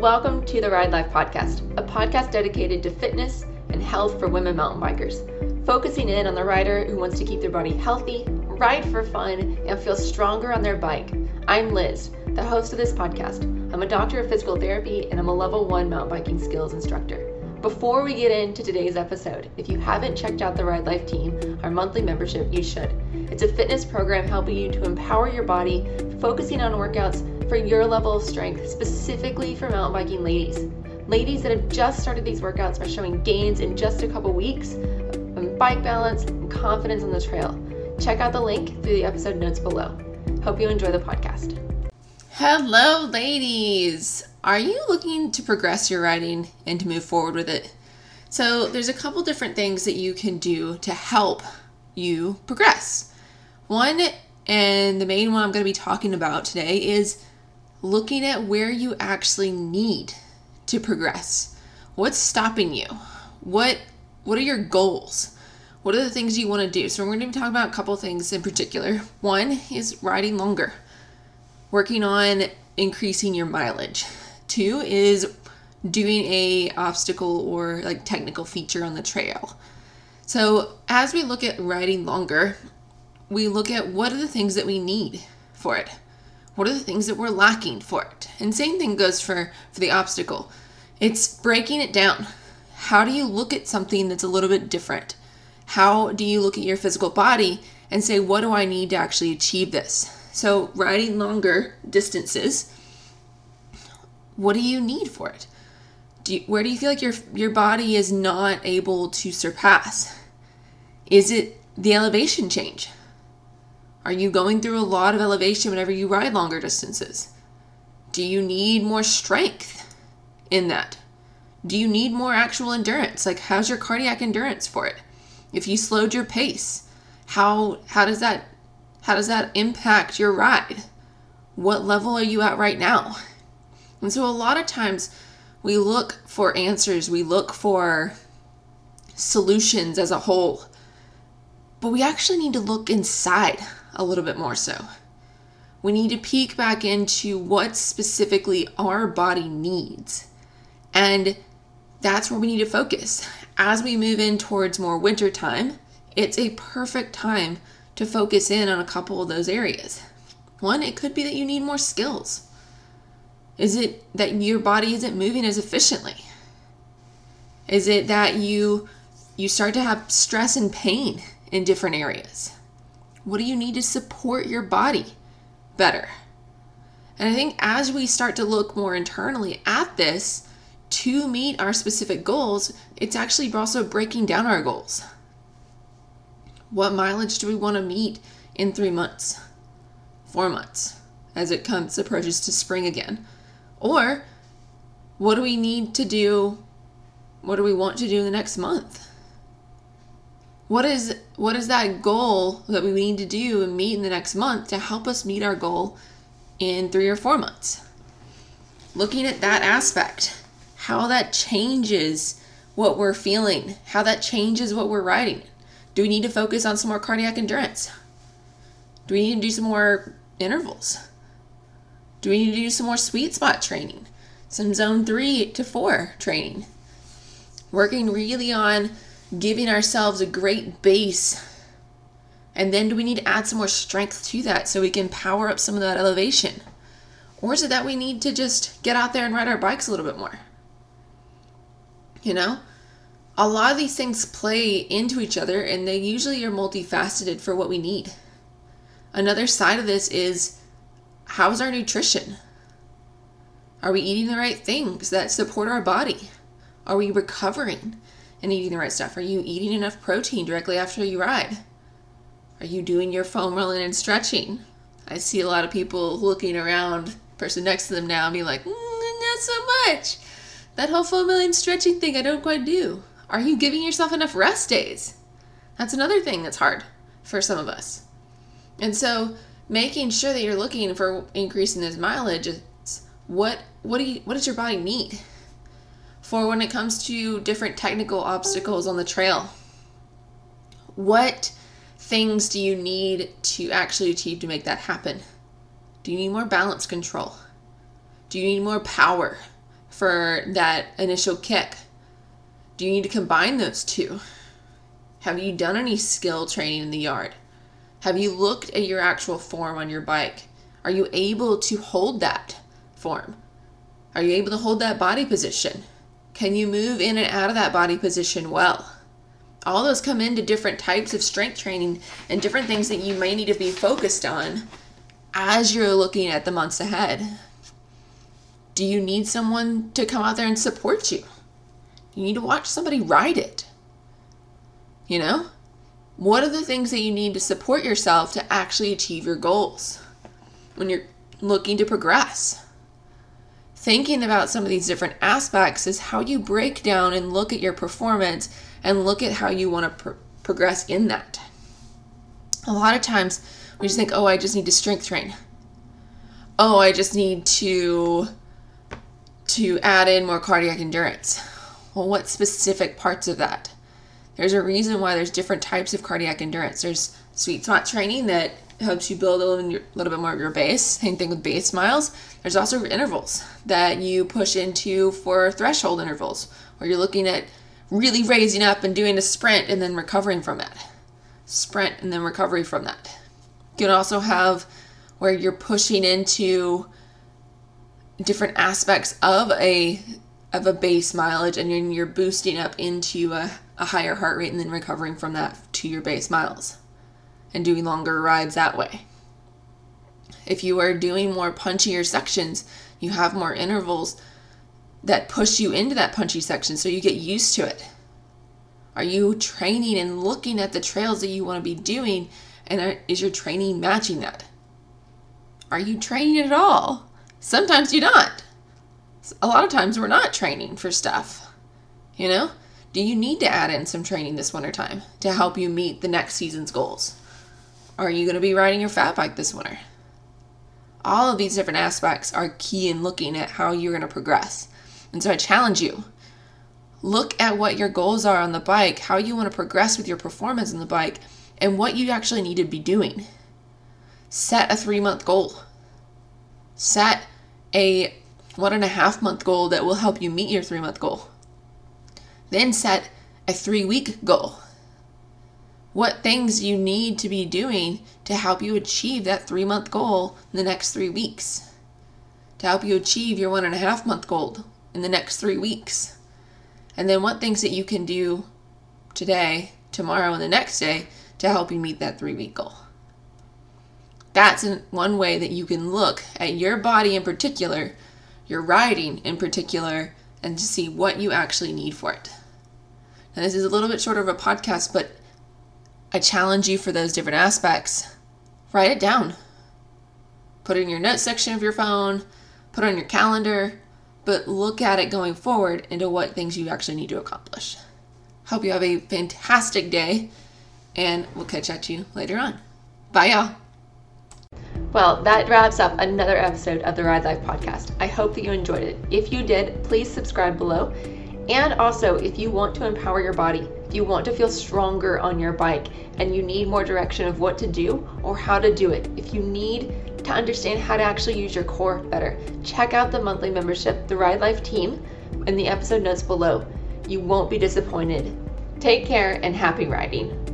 Welcome to the Ride Life Podcast, a podcast dedicated to fitness and health for women mountain bikers, focusing in on the rider who wants to keep their body healthy, ride for fun, and feel stronger on their bike. I'm Liz, the host of this podcast. I'm a doctor of physical therapy and I'm a level one mountain biking skills instructor. Before we get into today's episode, if you haven't checked out the Ride Life team, our monthly membership, you should. It's a fitness program helping you to empower your body, focusing on workouts for your level of strength, specifically for mountain biking ladies. Ladies that have just started these workouts are showing gains in just a couple weeks bike balance and confidence on the trail. Check out the link through the episode notes below. Hope you enjoy the podcast. Hello, ladies! Are you looking to progress your riding and to move forward with it? So, there's a couple different things that you can do to help you progress. One, and the main one I'm going to be talking about today, is looking at where you actually need to progress. What's stopping you? What what are your goals? What are the things you want to do? So we're going to be talking about a couple things in particular. One is riding longer. Working on increasing your mileage. Two is doing a obstacle or like technical feature on the trail. So as we look at riding longer, we look at what are the things that we need for it. What are the things that we're lacking for it? And same thing goes for for the obstacle. It's breaking it down. How do you look at something that's a little bit different? How do you look at your physical body and say what do I need to actually achieve this? So riding longer distances, what do you need for it? Do you, where do you feel like your your body is not able to surpass? Is it the elevation change? Are you going through a lot of elevation whenever you ride longer distances? Do you need more strength in that? Do you need more actual endurance? Like how's your cardiac endurance for it? If you slowed your pace, how how does that how does that impact your ride? What level are you at right now? And so a lot of times we look for answers, we look for solutions as a whole. But we actually need to look inside a little bit more so. We need to peek back into what specifically our body needs. And that's where we need to focus. As we move in towards more winter time, it's a perfect time to focus in on a couple of those areas. One, it could be that you need more skills. Is it that your body isn't moving as efficiently? Is it that you you start to have stress and pain in different areas? What do you need to support your body better? And I think as we start to look more internally at this to meet our specific goals, it's actually also breaking down our goals. What mileage do we want to meet in three months, four months, as it comes approaches to spring again? Or what do we need to do? What do we want to do in the next month? What is what is that goal that we need to do and meet in the next month to help us meet our goal in 3 or 4 months? Looking at that aspect, how that changes what we're feeling, how that changes what we're riding Do we need to focus on some more cardiac endurance? Do we need to do some more intervals? Do we need to do some more sweet spot training? Some zone three to four training? Working really on giving ourselves a great base. And then do we need to add some more strength to that so we can power up some of that elevation? Or is it that we need to just get out there and ride our bikes a little bit more? You know? A lot of these things play into each other and they usually are multifaceted for what we need. Another side of this is how's our nutrition? Are we eating the right things that support our body? Are we recovering and eating the right stuff? Are you eating enough protein directly after you ride? Are you doing your foam rolling and stretching? I see a lot of people looking around, person next to them now, and be like, mm, not so much. That whole foam rolling and stretching thing I don't quite do. Are you giving yourself enough rest days? That's another thing that's hard for some of us. And so making sure that you're looking for increasing this mileage is what what do you what does your body need for when it comes to different technical obstacles on the trail what things do you need to actually achieve to make that happen do you need more balance control do you need more power for that initial kick? Do you need to combine those two? Have you done any skill training in the yard? Have you looked at your actual form on your bike? Are you able to hold that form? Are you able to hold that body position? Can you move in and out of that body position well? All those come into different types of strength training and different things that you may need to be focused on as you're looking at the months ahead. Do you need someone to come out there and support you? You need to watch somebody ride it. You know? What are the things that you need to support yourself to actually achieve your goals when you're looking to progress? Thinking about some of these different aspects is how you break down and look at your performance and look at how you want to pro- progress in that. A lot of times we just think, oh, I just need to strength train. Oh, I just need to to add in more cardiac endurance. Well, what specific parts of that? There's a reason why there's different types of cardiac endurance. There's sweet spot training that helps you build a little, little bit more of your base. Same thing with base miles. There's also intervals that you push into for threshold intervals, where you're looking at really raising up and doing a sprint and then recovering from that. Sprint and then recovery from that. You can also have where you're pushing into different aspects of a of a base mileage and you're, you're boosting up into a a higher heart rate and then recovering from that to your base miles and doing longer rides that way. If you are doing more punchier sections, you have more intervals that push you into that punchy section so you get used to it. Are you training and looking at the trails that you want to be doing and is your training matching that? Are you training at all? Sometimes you're not. A lot of times we're not training for stuff. You know? Do you need to add in some training this winter time to help you meet the next season's goals? Are you going to be riding your fat bike this winter? All of these different aspects are key in looking at how you're going to progress. And so I challenge you look at what your goals are on the bike, how you want to progress with your performance on the bike, and what you actually need to be doing. Set a three month goal. Set a one and a half month goal that will help you meet your three month goal. Then set a three week goal. What things you need to be doing to help you achieve that three month goal in the next three weeks, to help you achieve your one and a half month goal in the next three weeks. And then what things that you can do today, tomorrow, and the next day to help you meet that three week goal. That's one way that you can look at your body in particular, your riding in particular, and to see what you actually need for it. Now, this is a little bit shorter of a podcast, but I challenge you for those different aspects. Write it down. Put it in your notes section of your phone, put it on your calendar, but look at it going forward into what things you actually need to accomplish. Hope you have a fantastic day, and we'll catch at you later on. Bye, y'all. Well, that wraps up another episode of the Ride Life podcast. I hope that you enjoyed it. If you did, please subscribe below. And also, if you want to empower your body, you want to feel stronger on your bike and you need more direction of what to do or how to do it, if you need to understand how to actually use your core better, check out the monthly membership, the Ride Life team, in the episode notes below. You won't be disappointed. Take care and happy riding.